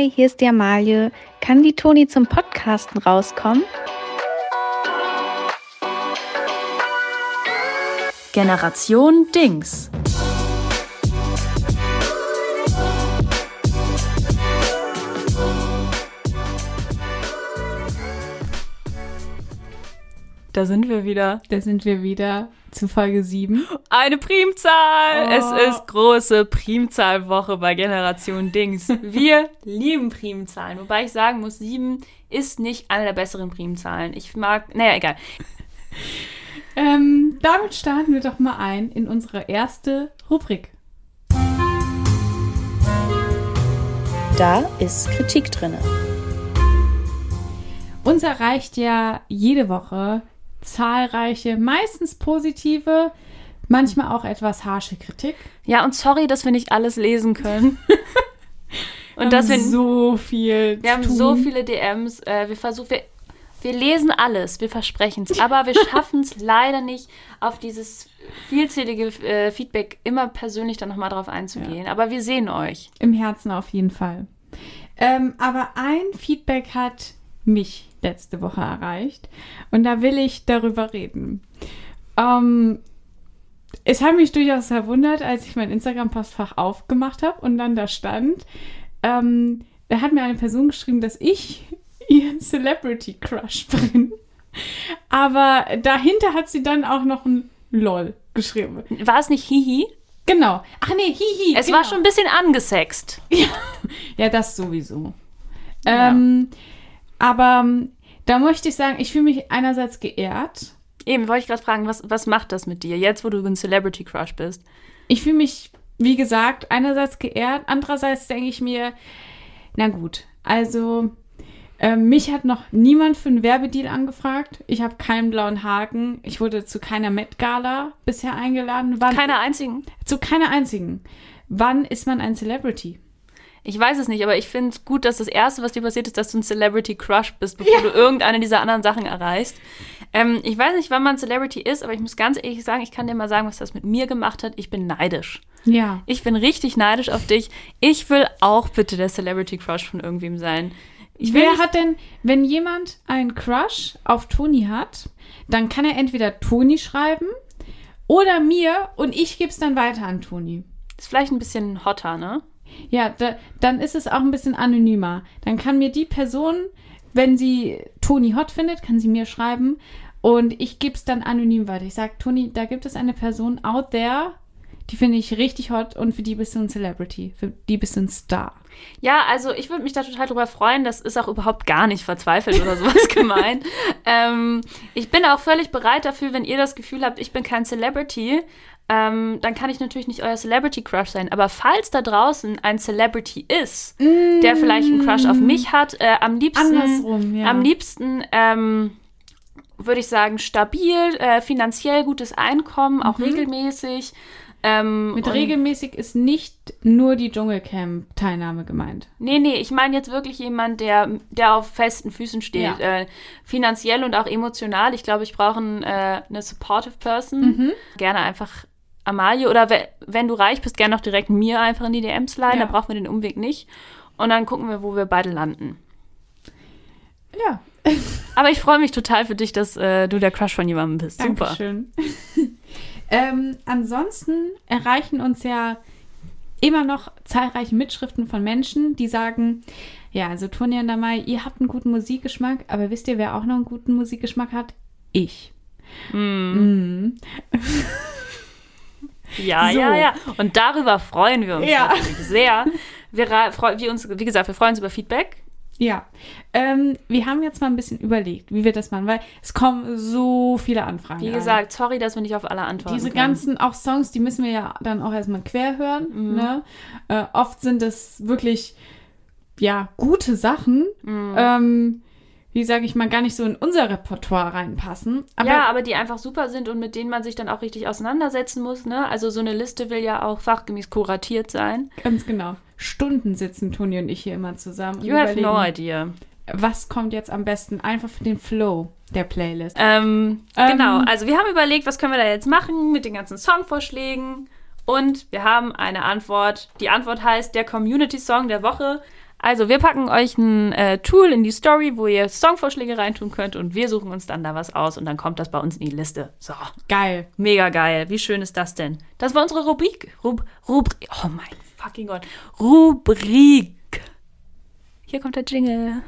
Hi, hier ist die Amalie. Kann die Toni zum Podcasten rauskommen? Generation Dings. Da sind wir wieder. Da sind wir wieder zu Folge 7. Eine Primzahl! Oh. Es ist große Primzahlwoche bei Generation Dings. Wir lieben Primzahlen. Wobei ich sagen muss, 7 ist nicht eine der besseren Primzahlen. Ich mag, naja, egal. Ähm, damit starten wir doch mal ein in unsere erste Rubrik. Da ist Kritik drin. Uns erreicht ja jede Woche zahlreiche, meistens positive, manchmal auch etwas harsche Kritik. Ja, und sorry, dass wir nicht alles lesen können. und dass wir so viel Wir haben tun. so viele DMs. Äh, wir versuchen, wir, wir lesen alles, wir versprechen es, aber wir schaffen es leider nicht, auf dieses vielzählige äh, Feedback immer persönlich dann nochmal drauf einzugehen. Aber wir sehen euch. Im Herzen auf jeden Fall. Ähm, aber ein Feedback hat mich letzte Woche erreicht und da will ich darüber reden. Ähm, es hat mich durchaus verwundert, als ich mein Instagram-Postfach aufgemacht habe und dann da stand, ähm, da hat mir eine Person geschrieben, dass ich ihr Celebrity Crush bin. Aber dahinter hat sie dann auch noch ein LOL geschrieben. War es nicht Hihi? Genau. Ach nee, hihi. Es genau. war schon ein bisschen angesext. Ja, das sowieso. Ähm, aber ähm, da möchte ich sagen, ich fühle mich einerseits geehrt. Eben, wollte ich gerade fragen, was, was macht das mit dir, jetzt wo du ein Celebrity Crush bist? Ich fühle mich, wie gesagt, einerseits geehrt, andererseits denke ich mir, na gut, also ähm, mich hat noch niemand für einen Werbedeal angefragt. Ich habe keinen blauen Haken. Ich wurde zu keiner Met Gala bisher eingeladen. Wann, Keiner einzigen. Zu keiner einzigen. Wann ist man ein Celebrity? Ich weiß es nicht, aber ich finde es gut, dass das Erste, was dir passiert ist, dass du ein Celebrity Crush bist, bevor du irgendeine dieser anderen Sachen erreichst. Ähm, ich weiß nicht, wann man Celebrity ist, aber ich muss ganz ehrlich sagen, ich kann dir mal sagen, was das mit mir gemacht hat. Ich bin neidisch. Ja. Ich bin richtig neidisch auf dich. Ich will auch bitte der Celebrity Crush von irgendwem sein. Ich Wer hat denn, wenn jemand einen Crush auf Toni hat, dann kann er entweder Toni schreiben oder mir und ich gebe es dann weiter an Toni. ist vielleicht ein bisschen hotter, ne? Ja, da, dann ist es auch ein bisschen anonymer. Dann kann mir die Person, wenn sie Toni hot findet, kann sie mir schreiben und ich gebe es dann anonym weiter. Ich sage, Toni, da gibt es eine Person out there, die finde ich richtig hot und für die bist du ein Celebrity, für die bist du ein Star. Ja, also ich würde mich da total drüber freuen. Das ist auch überhaupt gar nicht verzweifelt oder sowas gemeint. Ähm, ich bin auch völlig bereit dafür, wenn ihr das Gefühl habt, ich bin kein Celebrity, ähm, dann kann ich natürlich nicht euer Celebrity Crush sein. Aber falls da draußen ein Celebrity ist, der vielleicht einen Crush auf mich hat, äh, am liebsten, Andersrum, ja. am liebsten ähm, würde ich sagen, stabil, äh, finanziell gutes Einkommen, auch regelmäßig. Ähm, Mhm. Mit regelmäßig ist nicht nur die Dschungelcamp-Teilnahme gemeint. Nee, nee, ich meine jetzt wirklich jemand, der, der auf festen Füßen steht. Ja. Äh, finanziell und auch emotional. Ich glaube, ich brauche ein, äh, eine supportive Person. Mhm. Gerne einfach Amalie. Oder we wenn du reich bist, gerne auch direkt mir einfach in die DMs leiten. Ja. Da brauchen wir den Umweg nicht. Und dann gucken wir, wo wir beide landen. Ja, Aber ich freue mich total für dich, dass äh, du der Crush von jemandem bist. Super. Dankeschön. ähm, ansonsten erreichen uns ja immer noch zahlreiche Mitschriften von Menschen, die sagen, ja, also Toni und Damai, ihr habt einen guten Musikgeschmack, aber wisst ihr, wer auch noch einen guten Musikgeschmack hat? Ich. Mm. Ja, So. ja, ja. Und darüber freuen wir uns Ja. natürlich sehr. Wir, wir uns, wie gesagt, wir freuen uns über Feedback. Ja, ähm, wir haben jetzt mal ein bisschen überlegt, wie wir das machen, weil es kommen so viele Anfragen. Wie gesagt, sorry, dass wir nicht auf alle antworten Diese können. ganzen auch Songs, die müssen wir ja dann auch erstmal quer hören. Mhm. Ne? Äh, oft sind es wirklich ja gute Sachen, Mhm. ähm, wie sage ich mal, gar nicht so in unser Repertoire reinpassen. Aber ja, aber die einfach super sind und mit denen man sich dann auch richtig auseinandersetzen muss. Ne? Also so eine Liste will ja auch fachgemäß kuratiert sein. ganz genau. Stunden sitzen Toni und ich hier immer zusammen. You have no idea. Was kommt jetzt am besten? Einfach für den Flow der Playlist. Ähm, Ähm, genau, also wir haben überlegt, was können wir da jetzt machen mit den ganzen Songvorschlägen. Und wir haben eine Antwort. Die Antwort heißt der Community Song der Woche. Also, wir packen euch ein äh, Tool in die Story, wo ihr Songvorschläge reintun könnt und wir suchen uns dann da was aus und dann kommt das bei uns in die Liste. So, Geil. mega geil. Wie schön ist das denn? Das war unsere Rubrik. Rub, Rubrik. Oh mein fucking Gott. Rubrik. Hier kommt der Jingle.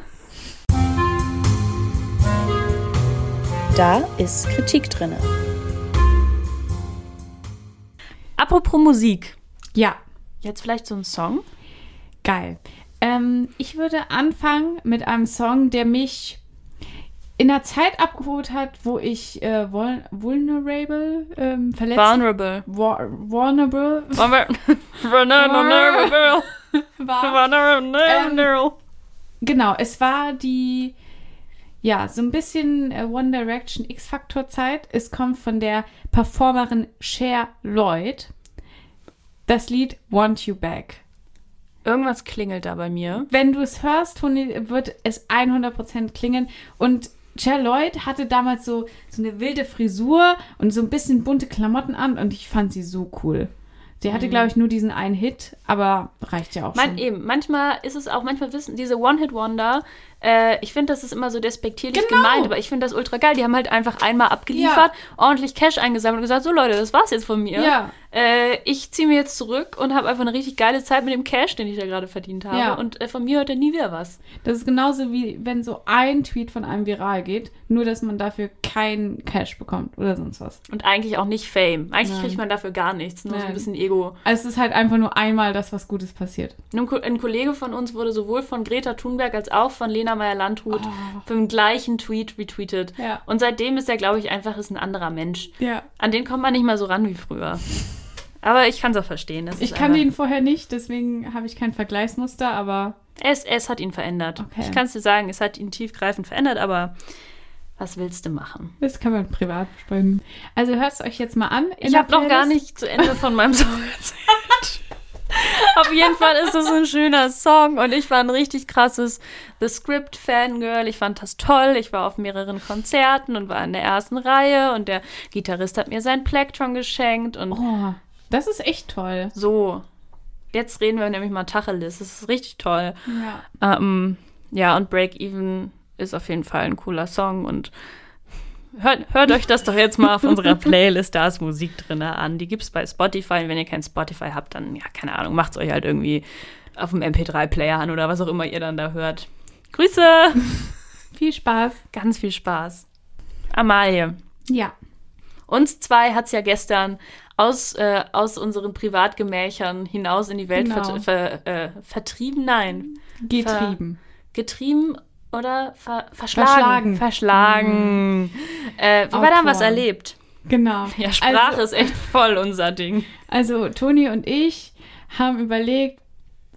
Da ist Kritik drinne. Apropos Musik. Ja, Jetzt vielleicht so ein Song? geil. Ähm, ich würde anfangen mit einem Song, der mich in der Zeit abgeholt hat, wo ich äh, vul vulnerable, ähm, verletzt Vulnerable. Vul- vulnerable Vulnerable. war. Vulnerable. Genau, es war die, ja, so ein bisschen äh, One Direction X-Factor-Zeit. Es kommt von der Performerin Cher Lloyd. Das Lied Want You Back. Irgendwas klingelt da bei mir. Wenn du es hörst, Toni, wird es 100% klingen. Und Cher Lloyd hatte damals so, so eine wilde Frisur und so ein bisschen bunte Klamotten an und ich fand sie so cool. Sie hatte, glaube ich, nur diesen einen Hit, aber reicht ja auch Man, schon. eben, manchmal ist es auch, manchmal wissen diese One-Hit-Wonder, äh, ich finde, das ist immer so despektierlich Genau. gemeint, aber ich finde das ultra geil. Die haben halt einfach einmal abgeliefert, ordentlich Cash eingesammelt und gesagt, so Leute, das war's jetzt von mir. Ja. Äh, ich ziehe mir jetzt zurück und habe einfach eine richtig geile Zeit mit dem Cash, den ich da gerade verdient habe. Ja. Und äh, von mir hört er nie wieder was. Das ist genauso wie wenn so ein Tweet von einem viral geht, nur dass man dafür keinen Cash bekommt oder sonst was. Und eigentlich auch nicht Fame. Eigentlich Nein. kriegt man dafür gar nichts, nur so ein Nein. bisschen Ego. Also es ist halt einfach nur einmal, dass was Gutes passiert. Ein, Ko- ein Kollege von uns wurde sowohl von Greta Thunberg als auch von Lena Meyer-Landrut für den gleichen Tweet retweetet. Oh. Ja. Und seitdem ist er, glaube ich, einfach ist ein anderer Mensch. Ja. An den kommt man nicht mal so ran wie früher. Aber ich kann es auch verstehen. Ich kannte einfach- ihn vorher nicht, deswegen habe ich kein Vergleichsmuster, aber Es, es hat ihn verändert. Okay. Ich kann es dir sagen, es hat ihn tiefgreifend verändert, aber was willst du machen? das kann man privat besprechen. Also hört es euch jetzt mal an. Ich habe noch gar nicht zu Ende von meinem Song erzählt. Auf jeden Fall ist es ein schöner Song und ich war ein richtig krasses The Script Fangirl. Ich fand das toll. Ich war auf mehreren Konzerten und war in der ersten Reihe und der Gitarrist hat mir sein Plektron geschenkt und Oh, das ist echt toll. so. Jetzt reden wir nämlich mal Tacheles. Das ist richtig toll. Ja. Ähm, ja, und Break Even ist auf jeden Fall ein cooler Song und hört, hört euch das doch jetzt mal auf unserer Playlist, da ist Musik drin an. Die gibt's bei Spotify. Und wenn ihr kein Spotify habt, dann, ja, keine Ahnung, macht's euch halt irgendwie auf dem MP3-Player an oder was auch immer ihr dann da hört. Grüße! Viel Spaß. Ganz viel Spaß. Amalie. Ja. Uns zwei hat's ja gestern aus, äh, aus unseren Privatgemächern hinaus in die Welt Genau. ver ver äh, vertrieben. Nein. Getrieben. getrieben oder ver verschlagen. Verschlagen. Verschlagen. Äh, wir haben was erlebt. Genau. Ja, Sprache Also- ist echt voll unser Ding. Also Toni und ich haben überlegt,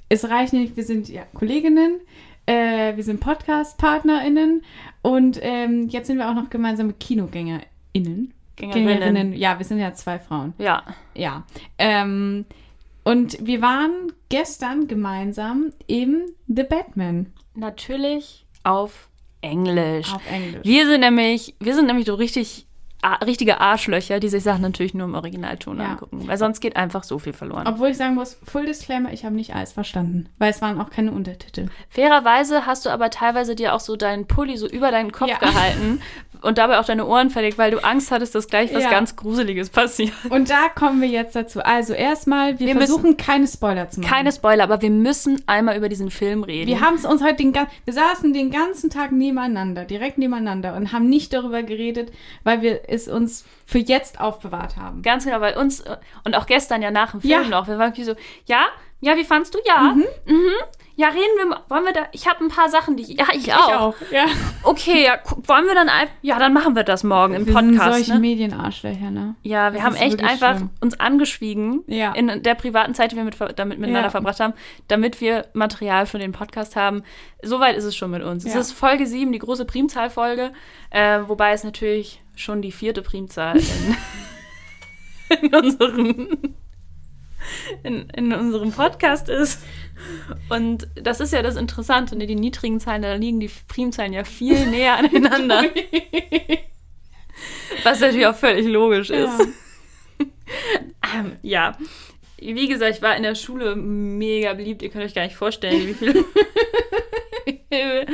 es reicht nicht, wir sind ja Kolleginnen, äh, wir sind Podcast-PartnerInnen und ähm, jetzt sind wir auch noch gemeinsame KinogängerInnen. Gängerinnen. Ja, wir sind ja zwei Frauen. Ja. Ja. Ähm, und wir waren gestern gemeinsam im The Batman Natürlich auf Englisch. auf Englisch. Wir sind nämlich, wir sind nämlich so richtig richtige Arschlöcher, die sich Sachen natürlich nur im Originalton Ja. angucken. Weil sonst geht einfach so viel verloren. Obwohl ich sagen muss, Full Disclaimer, ich habe nicht alles verstanden, weil es waren auch keine Untertitel. Fairerweise hast du aber teilweise dir auch so deinen Pulli so über deinen Kopf Ja. gehalten und dabei auch deine Ohren verlegt, weil du Angst hattest, dass gleich was Ja. ganz Gruseliges passiert. Und da kommen wir jetzt dazu. Also erstmal, wir, Wir versuchen keine Spoiler zu machen. Keine Spoiler, aber wir müssen einmal über diesen Film reden. Wir haben es uns heute den ganzen, wir saßen den ganzen Tag nebeneinander, direkt nebeneinander und haben nicht darüber geredet, weil wir es uns für jetzt aufbewahrt haben. Ganz genau, weil uns und auch gestern ja nach dem Film Ja. noch, wir waren wirklich so, ja, ja, wie fandst du? Ja, mhm. Ja, reden wir mal, wollen wir da, ich habe ein paar Sachen, die ich, ja, ich auch. Ja. Okay, ja, wollen wir dann einfach, ja, dann machen wir das morgen im Wir sind Podcast, solche ne? Medienarschlöcher, ne? Ja, wir Das haben echt einfach schlimm. uns angeschwiegen Ja. in der privaten Zeit, die wir mit, damit miteinander Ja. verbracht haben, damit wir Material für den Podcast haben. Soweit ist es schon mit uns. Es ist Folge 7, die große Primzahlfolge, äh, wobei es natürlich schon die vierte Primzahl in, in unserem in, in unserem Podcast ist. Und das ist ja das Interessante, ne? die niedrigen Zahlen, da liegen die Primzahlen ja viel näher aneinander. Was natürlich auch völlig logisch ist. Ähm, ja. Wie gesagt, ich war in der Schule mega beliebt. Ihr könnt euch gar nicht vorstellen, wie viele,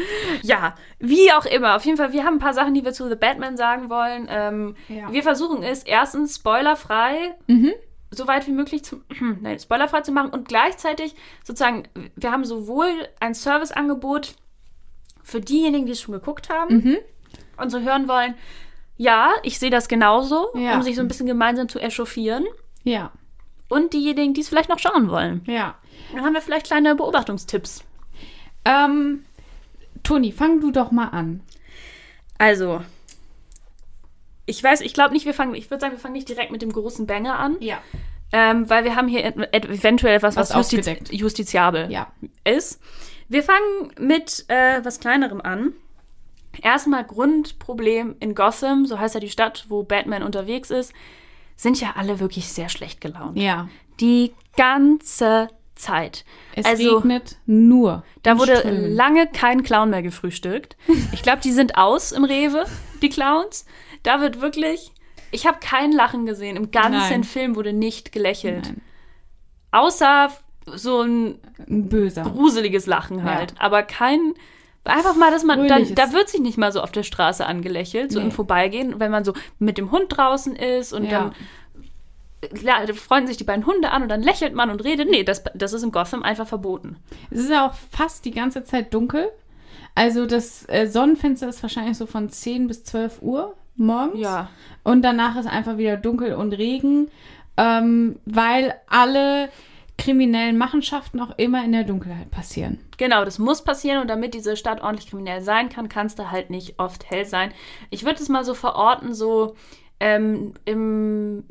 ja, wie auch immer. Auf jeden Fall, wir haben ein paar Sachen, die wir zu The Batman sagen wollen. Ähm, Ja. Wir versuchen es erstens spoilerfrei, Mhm. So weit wie möglich zu, nein, spoilerfrei zu machen und gleichzeitig sozusagen, wir haben sowohl ein Serviceangebot für diejenigen, die es schon geguckt haben Mhm. und so hören wollen, ja, ich sehe das genauso, Ja. um sich so ein bisschen gemeinsam zu echauffieren. Ja, Und diejenigen, die es vielleicht noch schauen wollen. ja. Dann haben wir vielleicht kleine Beobachtungstipps. Ähm, Toni, fang du doch mal an. Also, ich weiß, ich glaube nicht, wir fangen, ich würde sagen, wir fangen nicht direkt mit dem großen Banger an, Ja. ähm, weil wir haben hier eventuell etwas, was, Was aufgedeckt. justiziabel Ja. ist. Wir fangen mit äh, was Kleinerem an. Erstmal Grundproblem in Gotham, so heißt ja die Stadt, wo Batman unterwegs ist, sind ja alle wirklich sehr schlecht gelaunt. Ja. Die ganze Zeit. Es also, regnet nur. da wurde Strömen. lange kein Clown mehr gefrühstückt. Ich glaube, die sind aus im Rewe, die Clowns. Da wird wirklich. Ich habe kein Lachen gesehen. Im ganzen Nein. Film wurde nicht gelächelt. Nein, Außer so ein ein böser. gruseliges Lachen halt. Aber kein. Einfach mal, dass man. Da, Fröhliches. da wird sich nicht mal so auf der Straße angelächelt, so Nee. im Vorbeigehen, wenn man so mit dem Hund draußen ist und Ja. dann. Ja, da freuen sich die beiden Hunde an und dann lächelt man und redet. Nee, das, das ist in Gotham einfach verboten. Es ist ja auch fast die ganze Zeit dunkel. Also das äh, Sonnenfenster ist wahrscheinlich so von 10 bis 12 Uhr morgens. Ja. Und danach ist einfach wieder dunkel und Regen, ähm, weil alle kriminellen Machenschaften auch immer in der Dunkelheit passieren. Genau, das muss passieren und damit diese Stadt ordentlich kriminell sein kann, kannst du halt nicht oft hell sein. Ich würde es mal so verorten, so ähm, im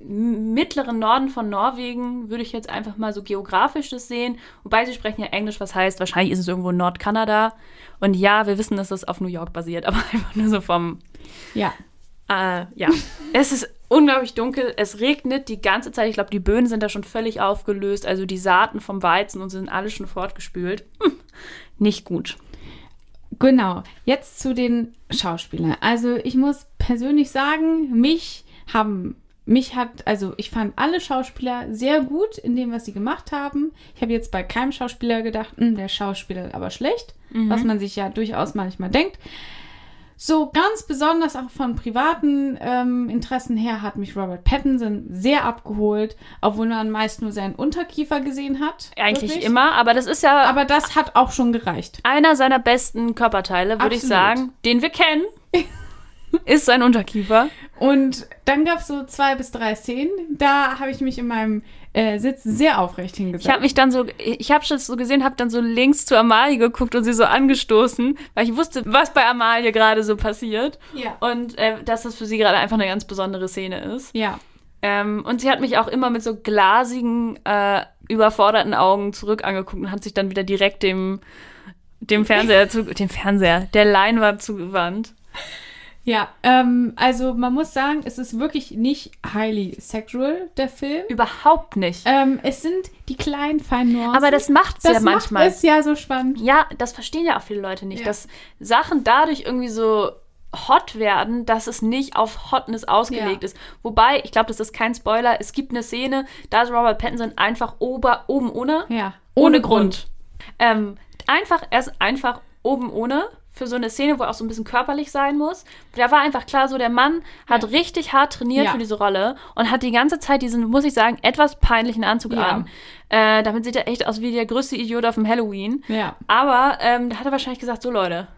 mittleren Norden von Norwegen würde ich jetzt einfach mal so geografisch das sehen. Wobei sie sprechen ja Englisch, was heißt, wahrscheinlich ist es irgendwo in Nordkanada. Und ja, wir wissen, dass das auf New York basiert, aber einfach nur so vom Ja. Äh, ja, es ist unglaublich dunkel. Es regnet die ganze Zeit. Ich glaube, die Böden sind da schon völlig aufgelöst. Also die Saaten vom Weizen und sind alle schon fortgespült. Hm, nicht gut. Genau. Jetzt zu den Schauspielern. Also ich muss persönlich sagen, mich haben, mich hat, also ich fand alle Schauspieler sehr gut in dem, was sie gemacht haben. Ich habe jetzt bei keinem Schauspieler gedacht, "Hm, der Schauspieler aber schlecht, was man sich ja durchaus manchmal denkt. So ganz besonders auch von privaten ähm, Interessen her hat mich Robert Pattinson sehr abgeholt, obwohl man meist nur seinen Unterkiefer gesehen hat. Eigentlich wirklich. immer, aber das ist ja Aber das hat auch schon gereicht. einer seiner besten Körperteile, würde ich sagen, den wir kennen. ist sein Unterkiefer. Und dann gab es so zwei bis drei Szenen. Da habe ich mich in meinem äh, Sitz sehr aufrecht hingesetzt. Ich habe mich dann so, ich habe schon so gesehen, habe dann so links zu Amalie geguckt und sie so angestoßen, weil ich wusste, was bei Amalie gerade so passiert. Ja. Und äh, dass das für sie gerade einfach eine ganz besondere Szene ist. ja. Ähm, und sie hat mich auch immer mit so glasigen, äh, überforderten Augen zurück angeguckt und hat sich dann wieder direkt dem, dem Fernseher zu, dem Fernseher, der Leinwand zugewandt. Ja, ähm, also man muss sagen, es ist wirklich nicht highly sexual, der Film. Überhaupt nicht. Ähm, es sind die kleinen, feinen Nuancen. Aber das macht's das ja manchmal. macht es ja so spannend. Ja, das verstehen ja auch viele Leute nicht, Ja. dass Sachen dadurch irgendwie so hot werden, dass es nicht auf Hotness ausgelegt Ja. ist. Wobei, ich glaube, das ist kein Spoiler, es gibt eine Szene, da ist Robert Pattinson einfach ober, oben ohne, Ja. ohne Grund. Ähm, einfach, er ist einfach oben ohne für so eine Szene, wo er auch so ein bisschen körperlich sein muss. Da war einfach klar, so der Mann hat richtig hart trainiert Ja. für diese Rolle und hat die ganze Zeit diesen, muss ich sagen, etwas peinlichen Anzug Ja. an. Äh, damit sieht er echt aus wie der größte Idiot auf dem Halloween. Ja. Aber ähm, da hat er wahrscheinlich gesagt, so Leute,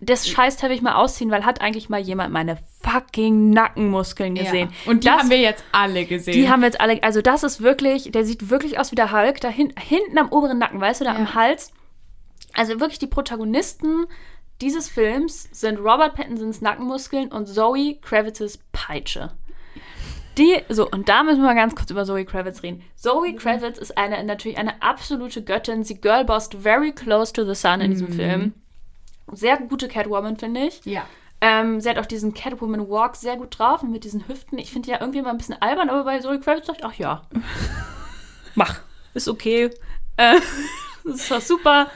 das Scheißteil will ich mal ausziehen, weil hat eigentlich mal jemand meine fucking Nackenmuskeln gesehen. Ja. Und die das, haben wir jetzt alle gesehen. die haben wir jetzt alle, also das ist wirklich, der sieht wirklich aus wie der Hulk, da hin, hinten am oberen Nacken, weißt du, da Ja. am Hals. Also wirklich die Protagonisten dieses Films sind Robert Pattinsons Nackenmuskeln und Zoe Kravitz's Peitsche. Die, so, und da müssen wir mal ganz kurz über Zoe Kravitz reden. Zoe Kravitz ist eine, natürlich eine absolute Göttin. Sie girlbossed very close to the sun in diesem Film. Sehr gute Catwoman, finde ich. ja. Ähm, sie hat auch diesen Catwoman Walk sehr gut drauf und mit diesen Hüften. Ich finde ja irgendwie immer ein bisschen albern, aber bei Zoe Kravitz dachte ich, ach ja, mach, ist okay. Äh, das ist doch super,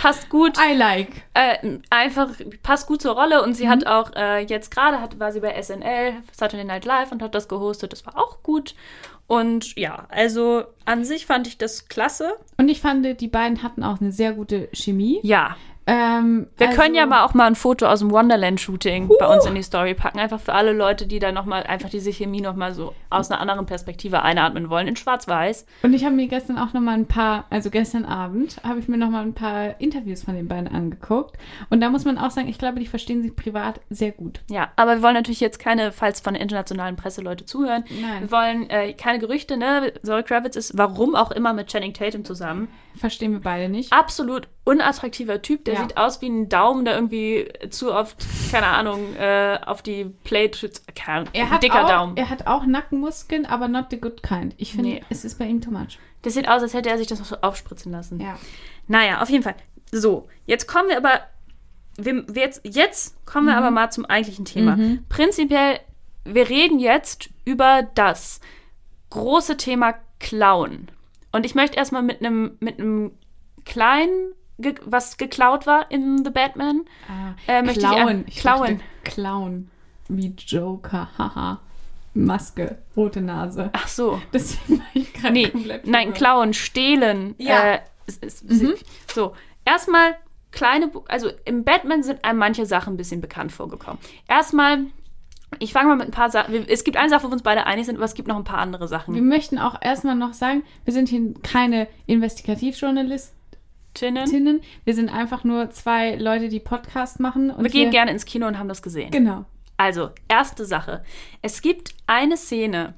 passt gut. I like. Äh, einfach passt gut zur Rolle und sie hat auch äh, jetzt gerade war sie bei SNL Saturday Night Live und hat das gehostet. Das war auch gut. Und ja, also an sich fand ich das klasse. Und ich fand, die beiden hatten auch eine sehr gute Chemie. Ja, Ähm, Wir also- können ja mal auch mal ein Foto aus dem Wonderland-Shooting bei uns in die Story packen. Einfach für alle Leute, die da nochmal einfach diese Chemie nochmal so aus einer anderen Perspektive einatmen wollen. In schwarz-weiß. Und ich habe mir gestern auch noch mal ein paar, also gestern Abend, habe ich mir noch mal ein paar Interviews von den beiden angeguckt. Und da muss man auch sagen, ich glaube, die verstehen sich privat sehr gut. Ja, aber wir wollen natürlich jetzt keine, falls von der internationalen Presse Leute zuhören, Nein. wir wollen äh, keine Gerüchte, ne? Zoe Kravitz ist warum auch immer mit Channing Tatum zusammen. Verstehen wir beide nicht. Absolut unattraktiver Typ, der Ja. sieht aus wie ein Daumen, der irgendwie zu oft, keine Ahnung, äh, auf die Plate schützt. Keine Ahnung, Er hat, dicker auch, Daumen. er hat auch Nackenmuskeln, aber not the good kind. Ich finde, Nee. es ist bei ihm too much. Das sieht aus, als hätte er sich das noch so aufspritzen lassen. Ja. Naja, auf jeden Fall. So, jetzt kommen wir aber. Wir, wir jetzt, jetzt kommen wir aber mal zum eigentlichen Thema. Prinzipiell, wir reden jetzt über das große Thema Klauen. Und ich möchte erstmal mit einem mit einem kleinen, ge was geklaut war in The Batman. Ah, Äh, möchte ich Klauen. an- Ich klauen. Klauen. Wie Joker. Haha. Maske. Rote Nase. Ach so. Deswegen war ich gerade Nee, komplett nein, verwirrt. klauen, stehlen. Ja. Äh, ist, So, erstmal kleine, also im Batman sind einem manche Sachen ein bisschen bekannt vorgekommen. Erstmal, ich fange mal mit ein paar Sachen. wir- Es gibt eine Sache, wo wir uns beide einig sind, aber es gibt noch ein paar andere Wir Sachen. möchten auch erstmal noch sagen, wir sind hier keine Investigativjournalistinnen. Tinnen. Wir sind einfach nur zwei Leute, die Podcast machen. Und Wir gehen gerne ins Kino und haben das gesehen. Genau. Also, erste Sache. Es gibt eine Szene,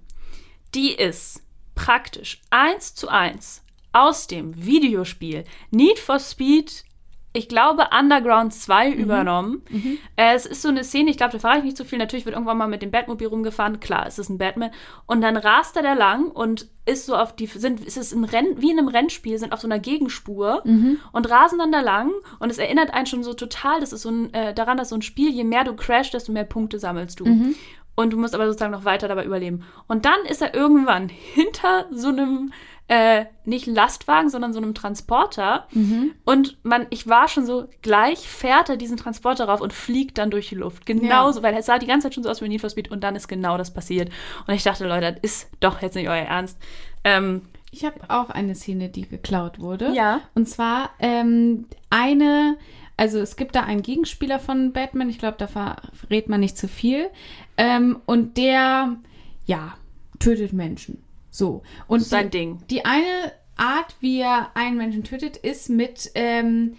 die ist praktisch eins zu eins aus dem Videospiel Need for Speed, ich glaube Underground 2 übernommen. Äh, es ist so eine Szene, ich glaube, da fahre ich nicht so viel. Natürlich wird irgendwann mal mit dem Batmobil rumgefahren. Klar, es ist ein Batman. Und dann rast er da lang und ist so auf die, sind, ist es ein Renn, wie in einem Rennspiel, sind auf so einer Gegenspur und rasen dann da lang. Und es erinnert einen schon so total, das ist so ein, äh, daran, dass so ein Spiel, je mehr du crashst, desto mehr Punkte sammelst du. Und du musst aber sozusagen noch weiter dabei überleben. Und dann ist er irgendwann hinter so einem, äh, nicht Lastwagen, sondern so einem Transporter. Und man, ich war schon so, gleich fährt er diesen Transporter rauf und fliegt dann durch die Luft. Genauso, weil es sah die ganze Zeit schon so aus wie Need for Speed und dann ist genau das passiert. Und ich dachte, Leute, das ist doch jetzt nicht euer Ernst. Ähm, Ich habe auch eine Szene, die geklaut wurde. Ja. Und zwar ähm, eine, also es gibt da einen Gegenspieler von Batman, ich glaube, da verrät man nicht zu viel. Ähm, und der, ja, tötet Menschen. So. Und sein die, Ding. Die eine Art, wie er einen Menschen tötet, ist mit, ähm,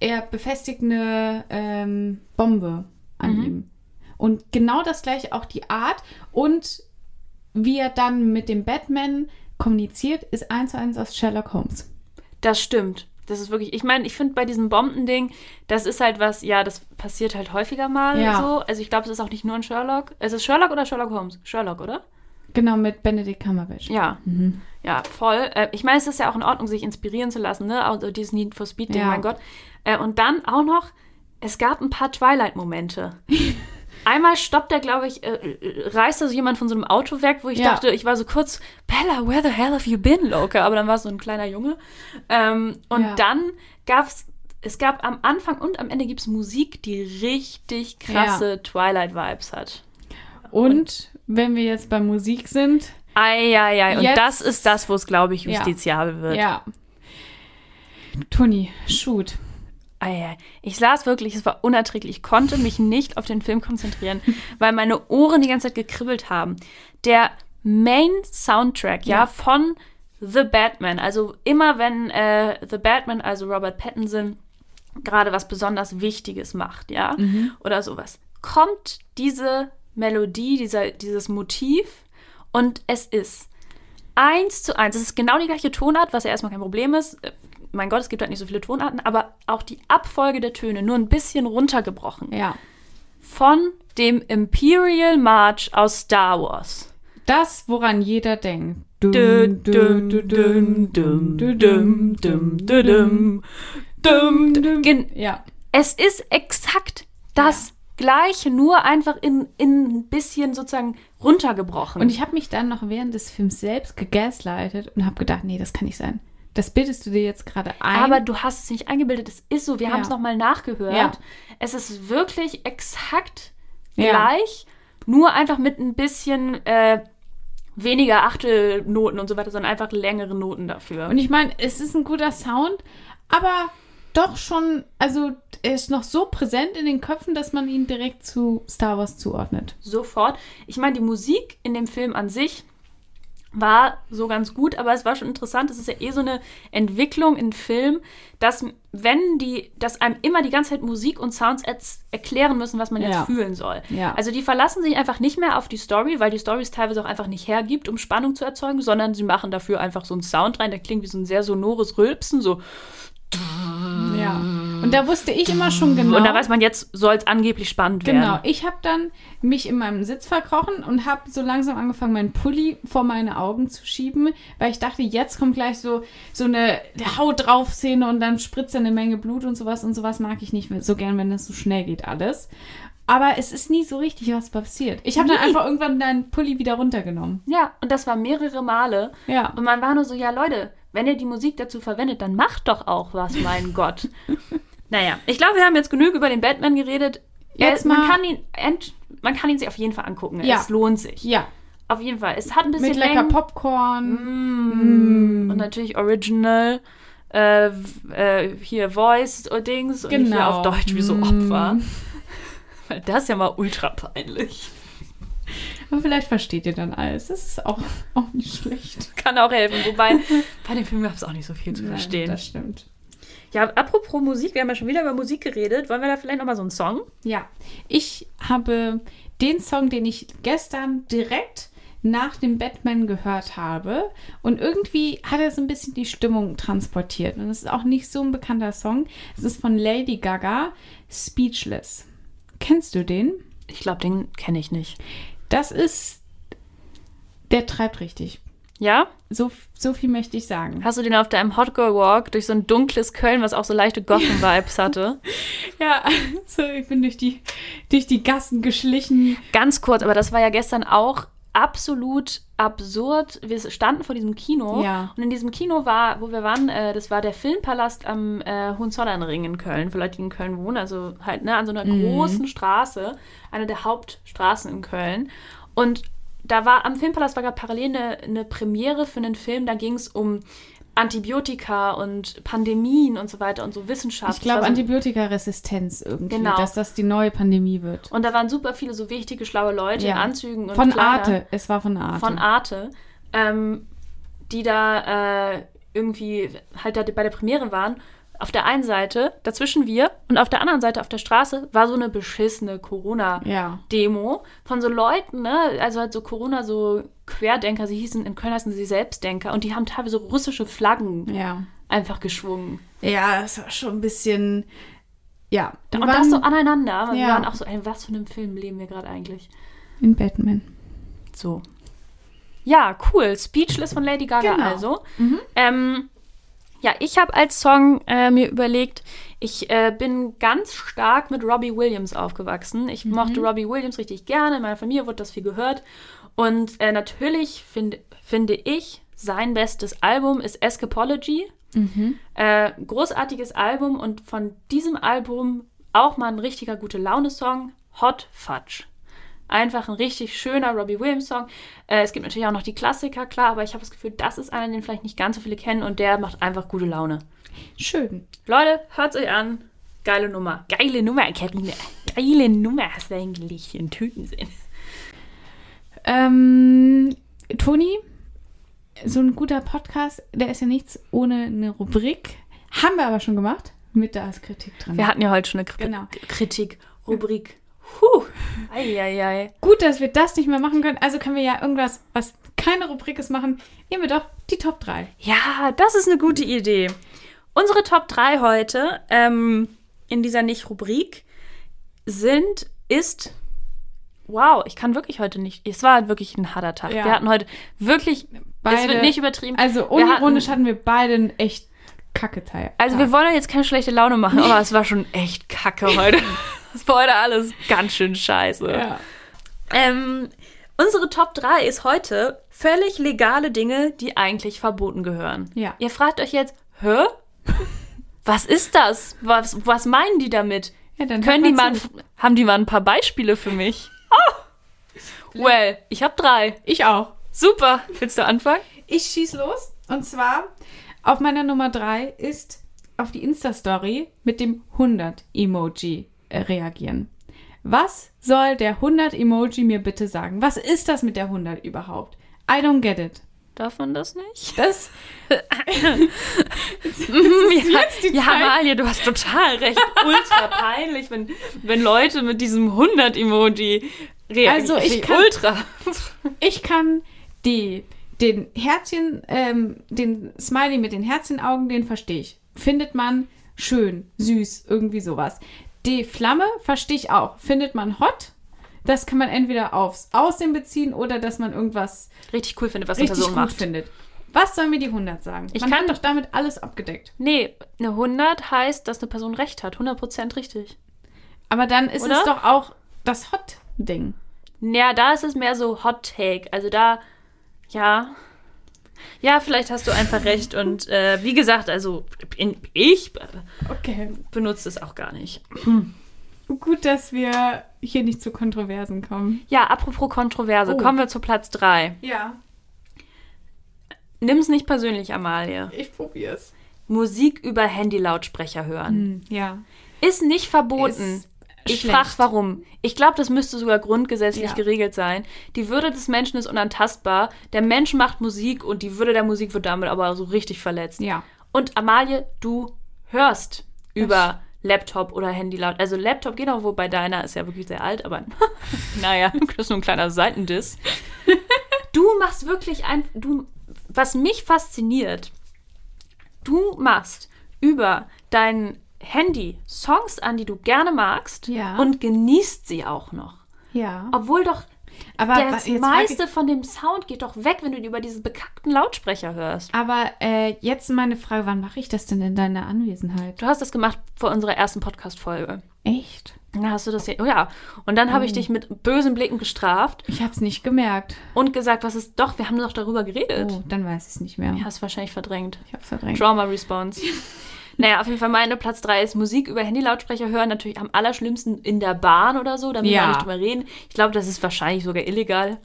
er befestigt eine ähm, Bombe an Mhm. ihm. Und genau das gleiche auch die Art und wie er dann mit dem Batman kommuniziert, ist eins zu eins aus Sherlock Holmes. Das stimmt. Das ist wirklich, ich meine, ich finde bei diesem Bombending, das ist halt was, ja, das passiert halt häufiger mal Ja. so. Also ich glaube, es ist auch nicht nur in Sherlock. Es ist Sherlock oder Sherlock Holmes? Sherlock, oder? Genau, mit Benedict Cumberbatch. Ja. Ja, voll. Äh, ich meine, es ist ja auch in Ordnung, sich inspirieren zu lassen, ne? Also dieses Need for Speed-Ding, Ja. mein Gott. Äh, und dann auch noch, es gab ein paar Twilight-Momente. Einmal stoppt er, glaube ich, äh, äh, reißt er so jemand von so einem Auto weg, wo ich Ja. dachte, ich war so kurz, Bella, where the hell have you been, Loka? Aber dann war es so ein kleiner Junge. Ähm, und Ja. dann gab es, es gab am Anfang und am Ende gibt es Musik, die richtig krasse Twilight-Vibes hat. Und wenn wir jetzt bei Musik sind, Eieiei, und Jetzt- das ist das, wo es, glaube ich, Ja. justiziabel wird. ja. Toni, shoot. Eieiei. Ich saß wirklich, es war unerträglich. Ich konnte mich nicht auf den Film konzentrieren, weil meine Ohren die ganze Zeit gekribbelt haben. Der Main-Soundtrack, ja, Ja. von The Batman, also immer wenn äh, The Batman, also Robert Pattinson, gerade was besonders Wichtiges macht, ja, oder sowas, kommt diese Melodie, dieser, dieses Motiv und es ist eins zu eins. Es ist genau die gleiche Tonart, was ja erstmal kein Problem ist. Äh, Mein Gott, es gibt halt nicht so viele Tonarten, aber auch die Abfolge der Töne nur ein bisschen runtergebrochen. Ja. Von dem Imperial March aus Star Wars. Das, woran jeder denkt. Ja. Es ist exakt das Gleiche, nur einfach in, in ein bisschen sozusagen runtergebrochen. Und ich habe mich dann noch während des Films selbst gegaslightet und habe gedacht, nee, das kann nicht sein. Das bildest du dir jetzt gerade ein. Aber du hast es nicht eingebildet. Es ist so. Wir Ja. haben es nochmal nachgehört. Ja. Es ist wirklich exakt Ja. gleich, nur einfach mit ein bisschen äh, weniger Achtelnoten und so weiter, sondern einfach längere Noten dafür. Und ich meine, es ist ein guter Sound, aber doch schon, also er ist noch so präsent in den Köpfen, dass man ihn direkt zu Star Wars zuordnet. Sofort. Ich meine, die Musik in dem Film an sich war so ganz gut, aber es war schon interessant. Es ist ja eh so eine Entwicklung in Film, dass wenn die, dass einem immer die ganze Zeit Musik und Sounds erklären müssen, was man jetzt Ja. fühlen soll. Ja. Also die verlassen sich einfach nicht mehr auf die Story, weil die Story es teilweise auch einfach nicht hergibt, um Spannung zu erzeugen, sondern sie machen dafür einfach so einen Sound rein, der klingt wie so ein sehr sonores Rülpsen, so Ja. Und da wusste ich immer schon genau. und da weiß man jetzt soll es angeblich spannend werden. Genau, ich habe dann mich in meinem Sitz verkrochen und habe so langsam angefangen, meinen Pulli vor meine Augen zu schieben, weil ich dachte, jetzt kommt gleich so, so eine Haut drauf Szene und dann spritzt eine Menge Blut und sowas und sowas mag ich nicht so gern, wenn das so schnell geht alles. Aber es ist nie so richtig was passiert. Ich habe dann einfach irgendwann deinen Pulli wieder runtergenommen. Ja, und das war mehrere Male. Ja. Und man war nur so, ja Leute, wenn ihr die Musik dazu verwendet, dann macht doch auch was, mein Gott. Naja, ich glaube, wir haben jetzt genug über den Batman geredet. Jetzt er, man, mal- kann ihn, ent, man kann ihn sich auf jeden Fall angucken. Ja. Es lohnt sich. Ja, Auf jeden Fall. Es hat ein bisschen mit lecker Längen. Popcorn. Mm. Und natürlich Original. Äh, äh, hier Voice-Dings und hier Genau. auf Deutsch wie so Mm. Opfer. Weil das ist ja mal ultra peinlich. Aber vielleicht versteht ihr dann alles. Das ist auch, auch nicht schlecht. Kann auch helfen. Wobei, bei dem Film gab es auch nicht so viel zu Nein, verstehen. Das stimmt. Ja, apropos Musik, wir haben ja schon wieder über Musik geredet. Wollen wir da vielleicht nochmal so einen Song? Ja, ich habe den Song, den ich gestern direkt nach dem Batman gehört habe. Und irgendwie hat er so ein bisschen die Stimmung transportiert. Und es ist auch nicht so ein bekannter Song. Es ist von Lady Gaga, Speechless. Kennst du den? Ich glaube, den kenne ich nicht. Das ist. Der treibt richtig. Ja? So, so viel möchte ich sagen. Hast du den auf deinem Hot Girl Walk durch so ein dunkles Köln, was auch so leichte Gotham-Vibes hatte? Ja, so, ich bin durch die, durch die Gassen geschlichen. Ganz kurz, aber das war ja gestern auch absolut absurd. Wir standen vor diesem Kino Ja. und in diesem Kino war, wo wir waren, äh, das war der Filmpalast am äh, Hohenzollernring in Köln, für Leute, die in Köln wohnen, also halt ne, an so einer großen Straße, eine der Hauptstraßen in Köln. Und da war am Filmpalast war gerade parallel eine, eine Premiere für einen Film, da ging es um Antibiotika und Pandemien und so weiter und so Wissenschaft. Ich glaube, so- Antibiotikaresistenz irgendwie, Genau. dass das die neue Pandemie wird. Und da waren super viele so wichtige, schlaue Leute Ja. in Anzügen und Von Kleidern. Arte. Es war von Arte. Von Arte, ähm, die da äh, irgendwie halt da bei der Premiere waren. Auf der einen Seite, dazwischen wir, und auf der anderen Seite auf der Straße war so eine beschissene Corona-Demo Ja. von so Leuten, ne? Also halt so Corona, so Querdenker, sie hießen, in Köln heißen sie Selbstdenker und die haben teilweise russische Flaggen Ja. einfach geschwungen. Ja, das war schon ein bisschen. Ja. Und waren das so aneinander. Wir Ja. waren auch so, ey, was für einem Film leben wir gerade eigentlich? in Batman. So. Ja, cool. Speechless von Lady Gaga Genau. also. Ähm, ja, ich habe als Song äh, mir überlegt, ich äh, bin ganz stark mit Robbie Williams aufgewachsen. Ich mochte Robbie Williams richtig gerne. In meiner Familie wurde das viel gehört. Und äh, natürlich find, finde ich, sein bestes Album ist Escapology. Äh, großartiges Album und von diesem Album auch mal ein richtiger gute Laune-Song, Hot Fudge. Einfach ein richtig schöner Robbie Williams-Song. Äh, es gibt natürlich auch noch die Klassiker, klar, aber ich habe das Gefühl, das ist einer, den vielleicht nicht ganz so viele kennen und der macht einfach gute Laune. Schön. Leute, hört's euch an. Geile Nummer. Geile Nummer, Karine. Geile Nummer hast du eigentlich in Tüten sehen. Ähm, Toni, so ein guter Podcast, der ist ja nichts ohne eine Rubrik. Haben wir aber schon gemacht. Mit da ist Kritik drin. Wir hatten ja heute schon eine Kri Genau. Kritik, Rubrik. Puh. Eieiei. Gut, dass wir das nicht mehr machen können. Also können wir ja irgendwas, was keine Rubrik ist, machen. Nehmen wir doch die Top 3. Ja, das ist eine gute Idee. Unsere Top 3 heute ähm, in dieser Nicht-Rubrik sind, ist. Wow, ich kann wirklich heute nicht. Es war wirklich ein harter Tag. Ja. Wir hatten heute wirklich. es Beide- wird nicht übertrieben. Also Wir unironisch hatten- hatten, wir beide einen echt kacke Teil. Also wir wollen jetzt keine schlechte Laune machen, aber es war schon echt kacke heute. Es war heute alles ganz schön scheiße. ja. Ähm, unsere Top 3 ist heute völlig legale Dinge, die eigentlich verboten gehören. Ja. Ihr fragt euch jetzt, hä? Was ist das? Was, was meinen die damit? Ja, Können die mal, haben die mal ein paar Beispiele für mich? Oh. Well, ich habe drei. Ich auch. Super. Willst du anfangen? Ich schieß los. Und zwar auf meiner Nummer 3 ist auf die Insta-Story mit dem 100-Emoji äh, reagieren. Was soll der 100-Emoji mir bitte sagen? Was ist das mit der 100 überhaupt? I don't get it. Darf man das nicht? Das, ja, die ja Zeit. Amalie, du hast total recht. Ultra peinlich, wenn, wenn Leute mit diesem 100-Emoji reagieren. Also, ich kann- Ultra. ich kann die, den Herzchen, ähm, den Smiley mit den Herzchenaugen, den verstehe ich. Findet man schön, süß, irgendwie sowas. Die Flamme verstehe ich auch. Findet man hot? Das kann man entweder aufs Aussehen beziehen oder dass man irgendwas Richtig cool finde, was eine richtig Person gut macht. findet. Was soll mir die 100 sagen? Ich man kann- doch damit alles abgedeckt. Nee, eine 100 heißt, dass eine Person recht hat. 100% richtig. Aber dann ist Oder? es doch auch das Hot-Ding. Ja, da ist es mehr so Hot Take. Also da, ja. Ja, vielleicht hast du einfach recht. Und äh, wie gesagt, also in, ich Okay. benutze es auch gar nicht. Gut, dass wir hier nicht zu Kontroversen kommen. Ja, apropos Kontroverse, Oh. kommen wir zu Platz 3. Ja, Nimm es nicht persönlich, Amalie. ich probier's. Musik über Handy-Lautsprecher hören. Ja. Ist nicht verboten. Ist ich frage warum. Ich glaube, das müsste sogar grundgesetzlich Ja. geregelt sein. Die Würde des Menschen ist unantastbar. Der Mensch macht Musik und die Würde der Musik wird damit aber so richtig verletzt. Ja. Und Amalie, du hörst über Laptop oder Handy laut. Also Laptop geht auch, wobei deiner ist ja wirklich sehr alt, aber naja, das ist nur ein kleiner Seitendiss. Du machst wirklich ein, du, was mich fasziniert, du machst über dein Handy Songs an, die du gerne magst Ja. und genießt sie auch noch. Ja. Obwohl doch Aber das meiste von dem Sound geht doch weg, wenn du über diese bekackten Lautsprecher hörst. ich, aber äh, jetzt meine Frage, wann mache ich das denn in deiner Anwesenheit? Du hast das gemacht vor unserer ersten Podcast-Folge. Echt? Da hast du das ja. Oh ja. Und dann habe ich dich mit bösen Blicken gestraft Ich habe es nicht gemerkt. und gesagt, was ist doch, wir haben doch darüber geredet. Oh, dann weiß ich es nicht mehr. Du hast wahrscheinlich verdrängt. Ich habe verdrängt. Trauma Response. naja, auf jeden Fall meine Platz 3 ist Musik über Handy-Lautsprecher hören. Natürlich am allerschlimmsten in der Bahn oder so, da müssen wir Ja. nicht drüber reden. Ich glaube, das ist wahrscheinlich sogar illegal.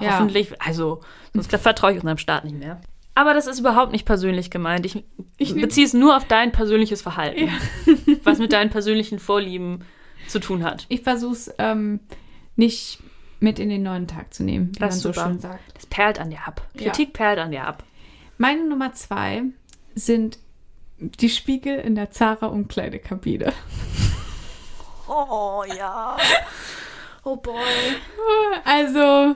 Ja. Hoffentlich. Also, sonst vertraue ich unserem Staat nicht mehr. Aber das ist überhaupt nicht persönlich gemeint. Ich, Ich beziehe es nur auf dein persönliches Verhalten, was mit deinen persönlichen Vorlieben zu tun hat. Ich versuche es ähm, nicht mit in den neuen Tag zu nehmen, wie Das man so super. schön sagt. Das perlt an dir ab. Kritik perlt an dir ab. Meine Nummer zwei sind die Spiegel in der Zara-Umkleidekabine. Oh ja. Oh boy. Also,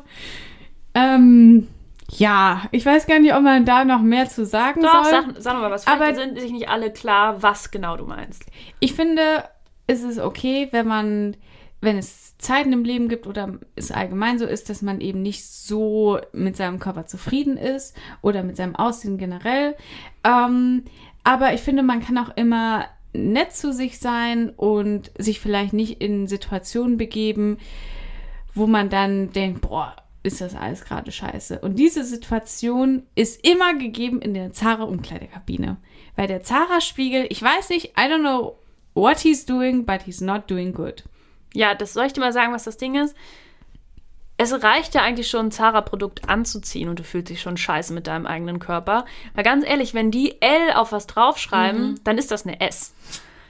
ähm, ja, ich weiß gar nicht, ob man da noch mehr zu sagen Doch, soll. sag, sag mal was. Vielleicht Aber- sind sich nicht alle klar, was genau du meinst. Ich finde, es ist okay, wenn man, wenn es Zeiten im Leben gibt oder es allgemein so ist, dass man eben nicht so mit seinem Körper zufrieden ist oder mit seinem Aussehen generell. Ähm, aber ich finde, man kann auch immer nett zu sich sein und sich vielleicht nicht in Situationen begeben, wo man dann denkt, boah, ist das alles gerade scheiße. Und diese Situation ist immer gegeben in der Zara-Umkleidekabine. Weil der Zara-Spiegel, ich weiß nicht, I don't know what he's doing, but he's not doing good. Ja, das soll ich dir mal sagen, was das Ding ist. Es reicht ja eigentlich schon, ein Zara-Produkt anzuziehen und du fühlst dich schon scheiße mit deinem eigenen Körper. Weil ganz ehrlich, wenn die L auf was draufschreiben, dann ist das eine S.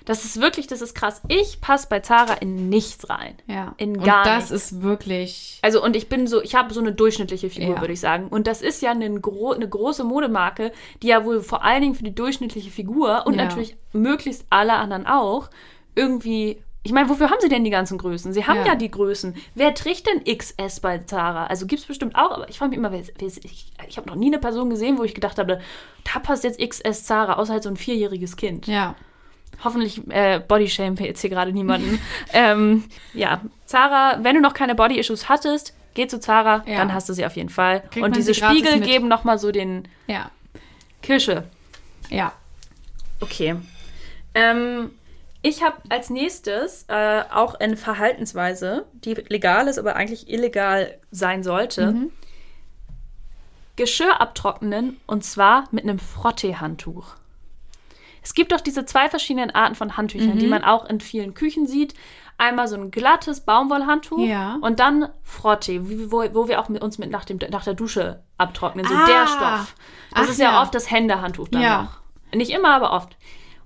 Das ist wirklich, das ist krass. Ich passe bei Zara in nichts rein. Ja. In und gar das nichts. ist wirklich. Also und ich bin so, ich habe so eine durchschnittliche Figur, Ja. würde ich sagen. Und das ist ja eine, gro eine große Modemarke, die ja wohl vor allen Dingen für die durchschnittliche Figur und Ja. natürlich möglichst alle anderen auch irgendwie. Ich meine, wofür haben sie denn die ganzen Größen? Sie haben ja, Ja. die Größen. Wer trägt denn XS bei Zara? Also gibt es bestimmt auch, aber ich frage mich immer, wer, wer ich, ich habe noch nie eine Person gesehen, wo ich gedacht habe, da passt jetzt XS Zara, außer halt so ein vierjähriges Kind. Ja. Hoffentlich äh, Bodyshamen wir jetzt hier gerade niemanden. ähm, ja, Zara, wenn du noch keine Body-Issues hattest, geh zu Zara, Ja. dann hast du sie auf jeden Fall. Kriegt Und diese Spiegel mit. geben nochmal so den Ja. Kirsche. Ja. Okay. Ähm, ich habe als nächstes äh, auch eine Verhaltensweise, die legal ist, aber eigentlich illegal sein sollte. Mhm. Geschirr abtrocknen und zwar mit einem Frottee-Handtuch. Es gibt doch diese zwei verschiedenen Arten von Handtüchern, Mhm. die man auch in vielen Küchen sieht. Einmal so ein glattes Baumwollhandtuch Ja. und dann Frottee, wo, wo wir auch mit uns mit nach, dem, nach der Dusche abtrocknen. So Ah. der Stoff. Das Ach ist ja, ja. oft das Händehandtuch dann Ja. noch. Nicht immer, aber oft.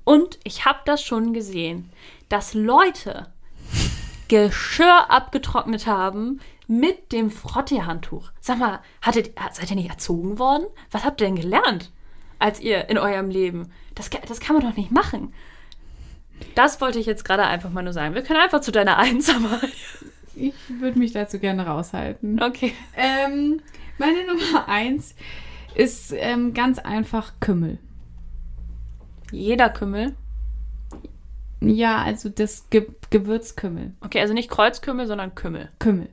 Und ich habe das schon gesehen, dass Leute Geschirr abgetrocknet haben mit dem Frotteehandtuch. Sag mal, hattet, seid ihr nicht erzogen worden? Was habt ihr denn gelernt, als ihr in eurem Leben? Das, das kann man doch nicht machen. Das wollte ich jetzt gerade einfach mal nur sagen. Wir können einfach zu deiner Eins, aber. Ich würde mich dazu gerne raushalten. Okay. Ähm, meine Nummer eins ist ähm, ganz einfach Kümmel. Jeder Kümmel. Ja, also das Ge Gewürzkümmel. Okay, also nicht Kreuzkümmel, sondern Kümmel. Kümmel.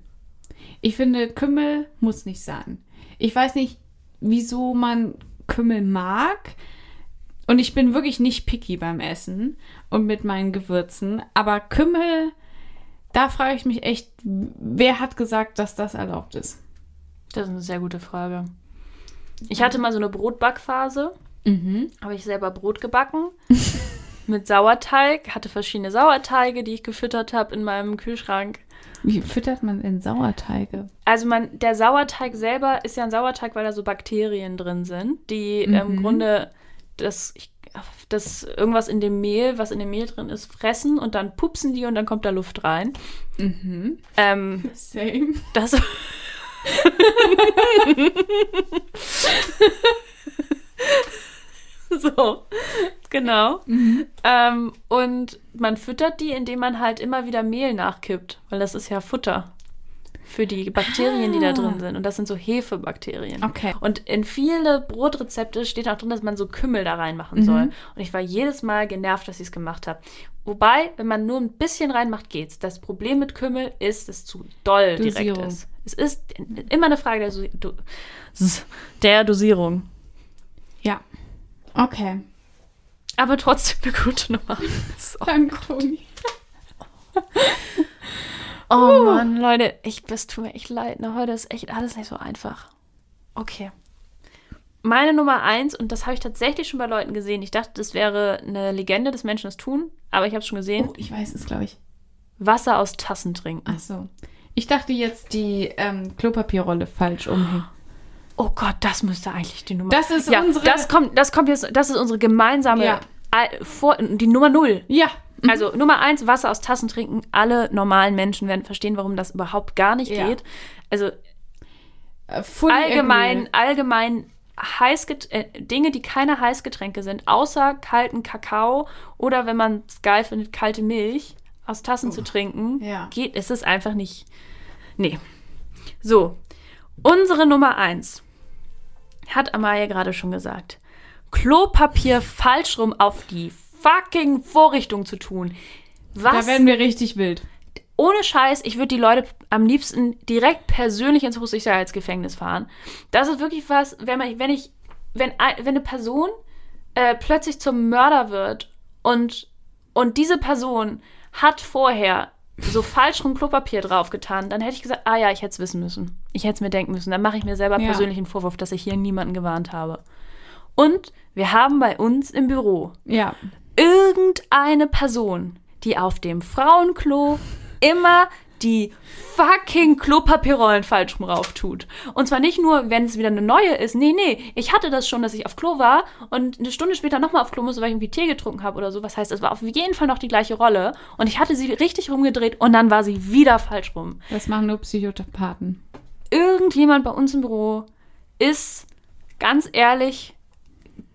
Ich finde, Kümmel muss nicht sein. Ich weiß nicht, wieso man Kümmel mag. Und ich bin wirklich nicht picky beim Essen und mit meinen Gewürzen. Aber Kümmel, da frage ich mich echt, wer hat gesagt, dass das erlaubt ist? Das ist eine sehr gute Frage. Ich hatte mal so eine Brotbackphase. Mhm. Habe ich selber Brot gebacken. mit Sauerteig. Hatte verschiedene Sauerteige, die ich gefüttert habe in meinem Kühlschrank. Wie füttert man denn Sauerteige? Also man, der Sauerteig selber ist ja ein Sauerteig, weil da so Bakterien drin sind, die Mhm. im Grunde das, ich, das irgendwas in dem Mehl, was in dem Mehl drin ist, fressen und dann pupsen die und dann kommt da Luft rein. Mhm. Ähm, Same. das. so, genau. Ähm, und man füttert die, indem man halt immer wieder Mehl nachkippt, weil das ist ja Futter für die Bakterien, die da Ah. drin sind. Und das sind so Hefebakterien. Okay. Und in viele Brotrezepte steht auch drin, dass man so Kümmel da reinmachen Mhm. soll. Und ich war jedes Mal genervt, dass ich es gemacht habe. Wobei, wenn man nur ein bisschen reinmacht, geht's. Das Problem mit Kümmel ist, dass es zu doll direkt Dosierung. ist. Es ist immer eine Frage der, der Dosierung. Ja. Okay. Aber trotzdem eine gute Nummer. So. Danke. Oh Mann, Leute, ich, das tut mir echt leid. Ne? Heute ist echt alles nicht so einfach. Okay. Meine Nummer eins, und das habe ich tatsächlich schon bei Leuten gesehen. Ich dachte, das wäre eine Legende, dass Menschen das tun, aber ich habe es schon gesehen. Oh, ich weiß es, glaube ich. Wasser aus Tassen trinken. Ach so. Ich dachte jetzt die ähm, Klopapierrolle falsch umhängen. Oh Gott, das müsste eigentlich die Nummer. Das ist ja, unsere- Das kommt, das kommt jetzt. Das ist unsere gemeinsame. Ja. Vor, die Nummer null. Ja. Also Nummer eins, Wasser aus Tassen trinken. Alle normalen Menschen werden verstehen, warum das überhaupt gar nicht Ja. geht. Also Äh, fully allgemein, agree. allgemein Heißget äh, Dinge, die keine Heißgetränke sind, außer kalten Kakao oder wenn man es geil findet, kalte Milch aus Tassen zu trinken, Ja. geht, es ist einfach nicht. Nee. So, unsere Nummer eins hat Amaya gerade schon gesagt. Klopapier falsch rum auf die fucking Vorrichtung zu tun. Was? Da werden wir richtig wild. ohne Scheiß, ich würde die Leute am liebsten direkt persönlich ins Hochsicherheitsgefängnis fahren. Das ist wirklich was, wenn, man, wenn ich, wenn, wenn eine Person äh, plötzlich zum Mörder wird und, und diese Person hat vorher so falsch rum Klopapier draufgetan, dann hätte ich gesagt, ah ja, ich hätte es wissen müssen. Ich hätte es mir denken müssen. Dann mache ich mir selber Ja. persönlich einen Vorwurf, dass ich hier niemanden gewarnt habe. Und wir haben bei uns im Büro Ja. irgendeine Person, die auf dem Frauenklo immer die fucking Klopapierrollen falsch rum rauf tut. Und zwar nicht nur, wenn es wieder eine neue ist. Nee, nee. Ich hatte das schon, dass ich auf Klo war und eine Stunde später nochmal auf Klo musste, weil ich irgendwie Tee getrunken habe oder so. Was heißt, es war auf jeden Fall noch die gleiche Rolle. Und ich hatte sie richtig rumgedreht und dann war sie wieder falsch rum. Das machen nur Psychopathen. Irgendjemand bei uns im Büro ist ganz ehrlich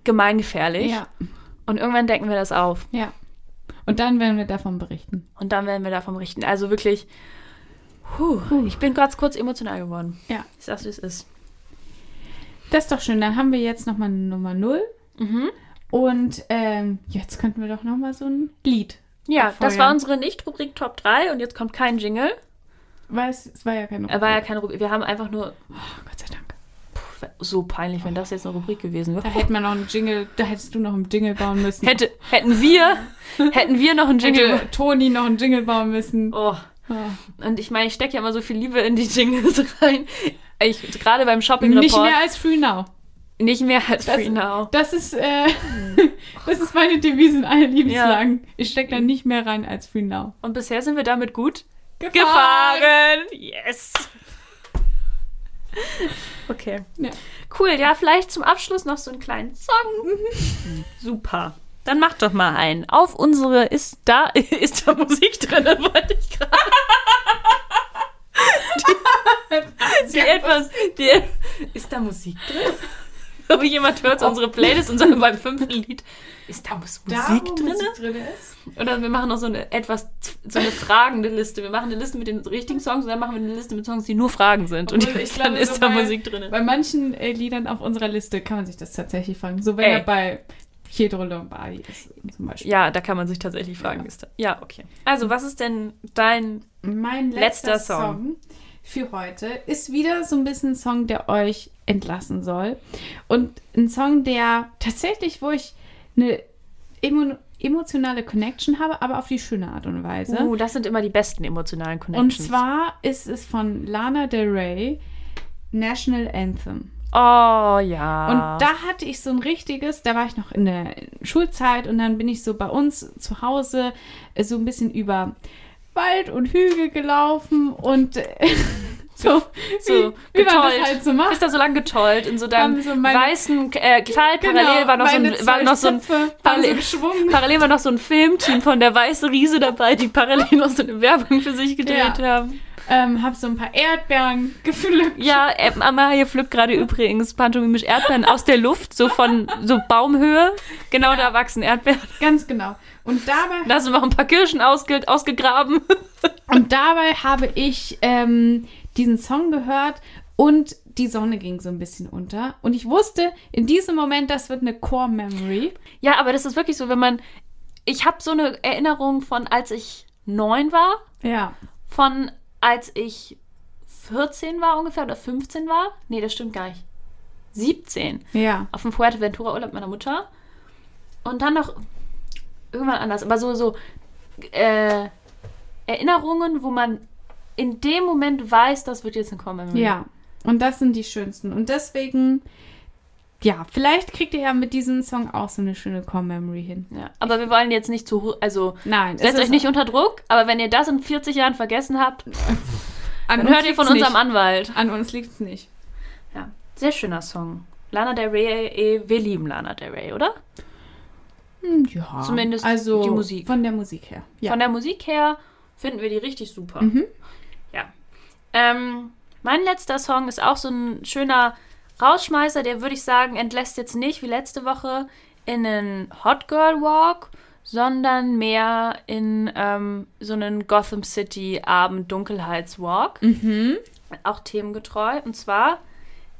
gemeingefährlich. Ja. Und irgendwann decken wir das auf. Ja. Und dann werden wir davon berichten. Und dann werden wir davon berichten. Also wirklich, puh, ich bin gerade kurz emotional geworden. Ja. Ich sag's, wie es ist. Das ist doch schön. Dann haben wir jetzt nochmal eine Nummer 0. Mhm. Und ähm, jetzt könnten wir doch nochmal so ein Lied. Ja, das Abfeuern. war unsere Nicht-Rubrik Top 3 und jetzt kommt kein Jingle. Weil es, es war ja keine Er war ja keine Rubrik. Wir haben einfach nur, Oh, Gott sei Dank. puh, so peinlich, wenn das jetzt eine Rubrik gewesen Da wäre. hätte man noch einen Jingle, da hättest du noch einen Jingle bauen müssen. Hätte, hätten wir, hätten wir noch einen Jingle. Hätte Toni noch einen Jingle bauen müssen. Oh. Oh. Und ich meine, ich stecke ja immer so viel Liebe in die Jingles rein. Ich, gerade beim shopping Nicht report mehr als Free Now. nicht mehr als Das- Free Now. Das ist, äh, das ist meine Devise in allen Lebenslagen. Ich stecke da nicht mehr rein als Free Now. Und bisher sind wir damit gut Gefahren! gefahren. Yes. Okay. Ja. Cool, ja, vielleicht zum Abschluss noch so einen kleinen Song. Super. Dann mach doch mal einen. Auf unsere ist da ist da Musik drin, wollte ich gerade. Die, die etwas, die, ist da Musik drin? Aber jemand hört unsere Playlist und sagt beim fünften Lied, ist da Mus- Musik wo drin? Musik drin ist. Oder wir machen noch so eine etwas, so eine fragende Liste. Wir machen eine Liste mit den richtigen Songs und dann machen wir eine Liste mit Songs, die nur Fragen sind. Und Obwohl, ich dann glaube, ist so da bei- Musik drin. Bei manchen äh, Liedern auf unserer Liste kann man sich das tatsächlich fragen. So wenn Ey. er bei Pietro Lombardi ist zum Beispiel. Ja, da kann man sich tatsächlich fragen. Ist da. Ja, okay. Also, was ist denn dein. Mein letzter, Letzter Song. Song. für heute ist wieder so ein bisschen ein Song, der euch entlassen soll. Und ein Song, der tatsächlich, wo ich eine emo emotionale Connection habe, aber auf die schöne Art und Weise. Uh, das sind immer die besten emotionalen und Connections. zwar ist es von Lana Del Rey, National Anthem. Oh, ja. Und da hatte ich so ein richtiges, da war ich noch in der Schulzeit und dann bin ich so bei uns zu Hause äh, so ein bisschen über Wald und Hügel gelaufen und äh, so, so wie, wie man getollt. das halt so macht. Bist da so lang getollt in so deinem so meine- weißen äh, Kleid. Genau, parallel war noch, so ein, war noch so ein so parallel, geschwungen. parallel war noch so ein Filmteam von der Weiße Riese dabei, die parallel noch so eine Werbung für sich gedreht Ja. haben. Ähm, hab so ein paar Erdbeeren gepflückt. Ja, Amalie pflückt gerade übrigens pantomimisch Erdbeeren aus der Luft, so von so Baumhöhe. Genau da wachsen Erdbeeren. Ganz genau. Und dabei Da du noch ein paar Kirschen ausge ausgegraben. Und dabei habe ich ähm, diesen Song gehört und die Sonne ging so ein bisschen unter. Und ich wusste, in diesem Moment, das wird eine Core-Memory. Ja, aber das ist wirklich so, wenn man. Ich habe so eine Erinnerung von, als ich neun war, Ja. von als ich 14 war ungefähr oder 15 war. Nee, das stimmt gar nicht. 17. Ja. Auf dem Fuerteventura-Urlaub meiner Mutter. Und dann noch irgendwann anders. Aber so, so äh, Erinnerungen, wo man in dem Moment weiß, das wird jetzt eine Core-Memory. Ja. Und das sind die schönsten. Und deswegen, ja, vielleicht kriegt ihr ja mit diesem Song auch so eine schöne Core-Memory hin. ja. Aber wir wollen jetzt nicht zu. Also, Nein, setzt euch nicht unter Druck. Aber wenn ihr das in 40 Jahren vergessen habt, an dann hört ihr von liegt's unserem nicht. Anwalt. An uns liegt es nicht. Ja. Sehr schöner Song. Lana Del Rey, eh, wir lieben Lana Del Rey, oder? Hm, Ja. Zumindest also die Musik. Von der Musik her. Ja. Von der Musik her finden wir die richtig super. Mhm. Ja. Ähm, mein letzter Song ist auch so ein schöner Rausschmeißer, der würde ich sagen, entlässt jetzt nicht wie letzte Woche in einen Hot Girl Walk, sondern mehr in ähm, so einen Gotham City Abend Dunkelheitswalk. Mhm. Auch themengetreu. Und zwar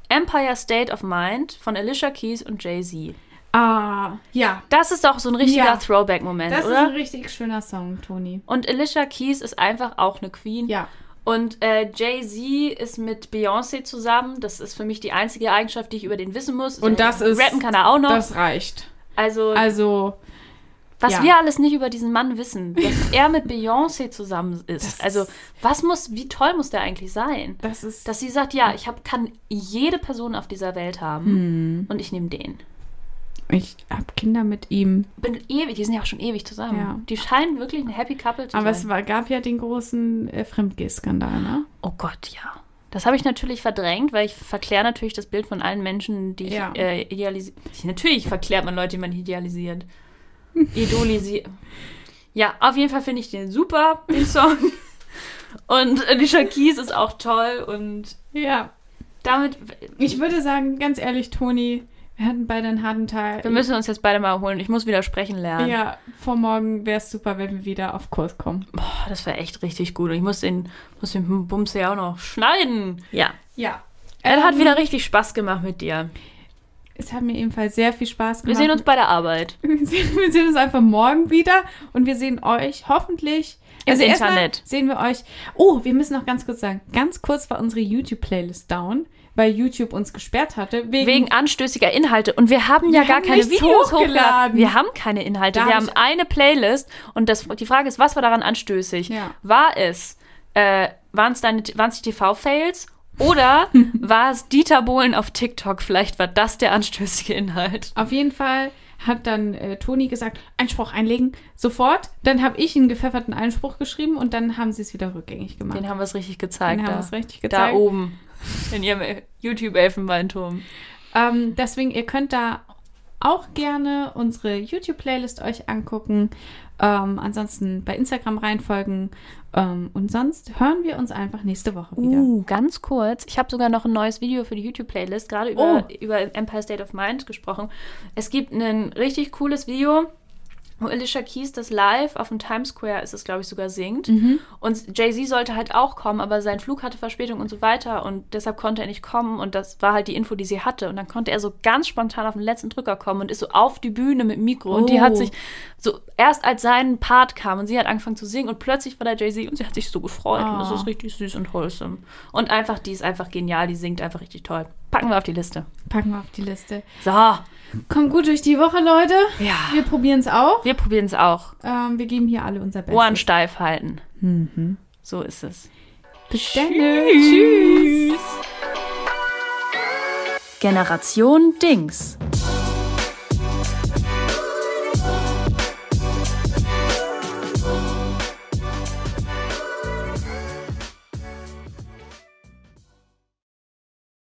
Empire State of Mind von Alicia Keys und Jay-Z. Ah, ja. Das ist doch so ein richtiger Ja. Throwback-Moment, Das ist ein oder? richtig schöner Song, Toni. Und Alicia Keys ist einfach auch eine Queen. Ja. Und äh, Jay-Z ist mit Beyoncé zusammen. Das ist für mich die einzige Eigenschaft, die ich über den wissen muss. Und das ist- Rappen kann er auch noch. Das reicht. also, Also, was ja. wir alles nicht über diesen Mann wissen, dass er mit Beyoncé zusammen ist. Das also, was muss, wie toll muss der eigentlich sein? das ist. Dass sie sagt, ja, ich hab, kann jede Person auf dieser Welt haben Hm. und ich nehme den. Ich hab Kinder mit ihm. Bin ewig, die sind ja auch schon ewig zusammen. Ja. Die scheinen wirklich eine Happy Couple zu Aber es sein. war, gab ja den großen äh, Fremdgeh-Skandal, ne? Oh Gott, ja. Das habe ich natürlich verdrängt, weil ich verkläre natürlich das Bild von allen Menschen, die ich Ja. äh, idealisiere. Natürlich verklärt man Leute, die man idealisiert. Idolisiert. Ja, auf jeden Fall finde ich den super, den Song. Und Alicia Keys ist auch toll und Ja. damit, Ich würde sagen, ganz ehrlich, Toni, wir hatten beide einen harten Tag. wir müssen uns jetzt beide mal holen. Ich muss wieder sprechen lernen. Ja, vor morgen wäre es super, wenn wir wieder auf Kurs kommen. Boah, das wäre echt richtig gut. Und ich muss den, muss den Bums ja auch noch schneiden. Ja. Ja. Es hat Ähm, wieder richtig Spaß gemacht mit dir. Es hat mir ebenfalls sehr viel Spaß Wir gemacht. sehen uns bei der Arbeit. Wir sehen, wir sehen uns einfach morgen wieder und wir sehen euch hoffentlich Im erstmal Internet. Sehen wir euch. Oh, wir müssen noch ganz kurz sagen, ganz kurz war unsere YouTube-Playlist down, weil YouTube uns gesperrt hatte wegen, Wegen anstößiger Inhalte. Und wir haben ja Wir gar haben keine Videos hochgeladen. hochgeladen. Wir haben keine Inhalte. Da wir hab haben eine Playlist. Und das, die Frage ist, was war daran anstößig? Ja. War es, äh, waren es deine, waren es die TV-Fails? Oder war es Dieter Bohlen auf TikTok? Vielleicht war das der anstößige Inhalt. Auf jeden Fall hat dann äh, Toni gesagt, Einspruch einlegen, sofort. Dann habe ich einen gepfefferten Einspruch geschrieben und dann haben sie es wieder rückgängig gemacht. Den haben wir es richtig gezeigt. Den haben da. wir es richtig da gezeigt. oben. In ihrem YouTube-Elfenbeinturm. Ähm, deswegen, ihr könnt da auch gerne unsere YouTube-Playlist euch angucken. Ähm, ansonsten bei Instagram reinfolgen. Ähm, und sonst hören wir uns einfach nächste Woche wieder. Uh, ganz kurz. Ich habe sogar noch ein neues Video für die YouTube-Playlist, gerade über, Oh. über Empire State of Mind gesprochen. Es gibt ein richtig cooles Video, wo Alicia Keys das live auf dem Times Square ist es, glaube ich, sogar singt. Und Jay-Z sollte halt auch kommen, aber sein Flug hatte Verspätung und so weiter und deshalb konnte er nicht kommen und das war halt die Info, die sie hatte. Und dann konnte er so ganz spontan auf den letzten Drücker kommen und ist so auf die Bühne mit dem Mikro und die Oh. hat sich so erst als sein Part kam und sie hat angefangen zu singen und plötzlich war da Jay-Z und sie hat sich so gefreut und das Oh. ist richtig süß und wholesome. Und einfach, die ist einfach genial, die singt einfach richtig toll. Packen wir auf die Liste. Packen wir auf die Liste. So, Kommt gut durch die Woche, Leute. ja. Wir probieren es auch. Wir probieren es auch. Ähm, wir geben hier alle unser Bestes. Ohren steif halten. Mhm. So ist es. Bis dann. Tschüss. Generation Dings.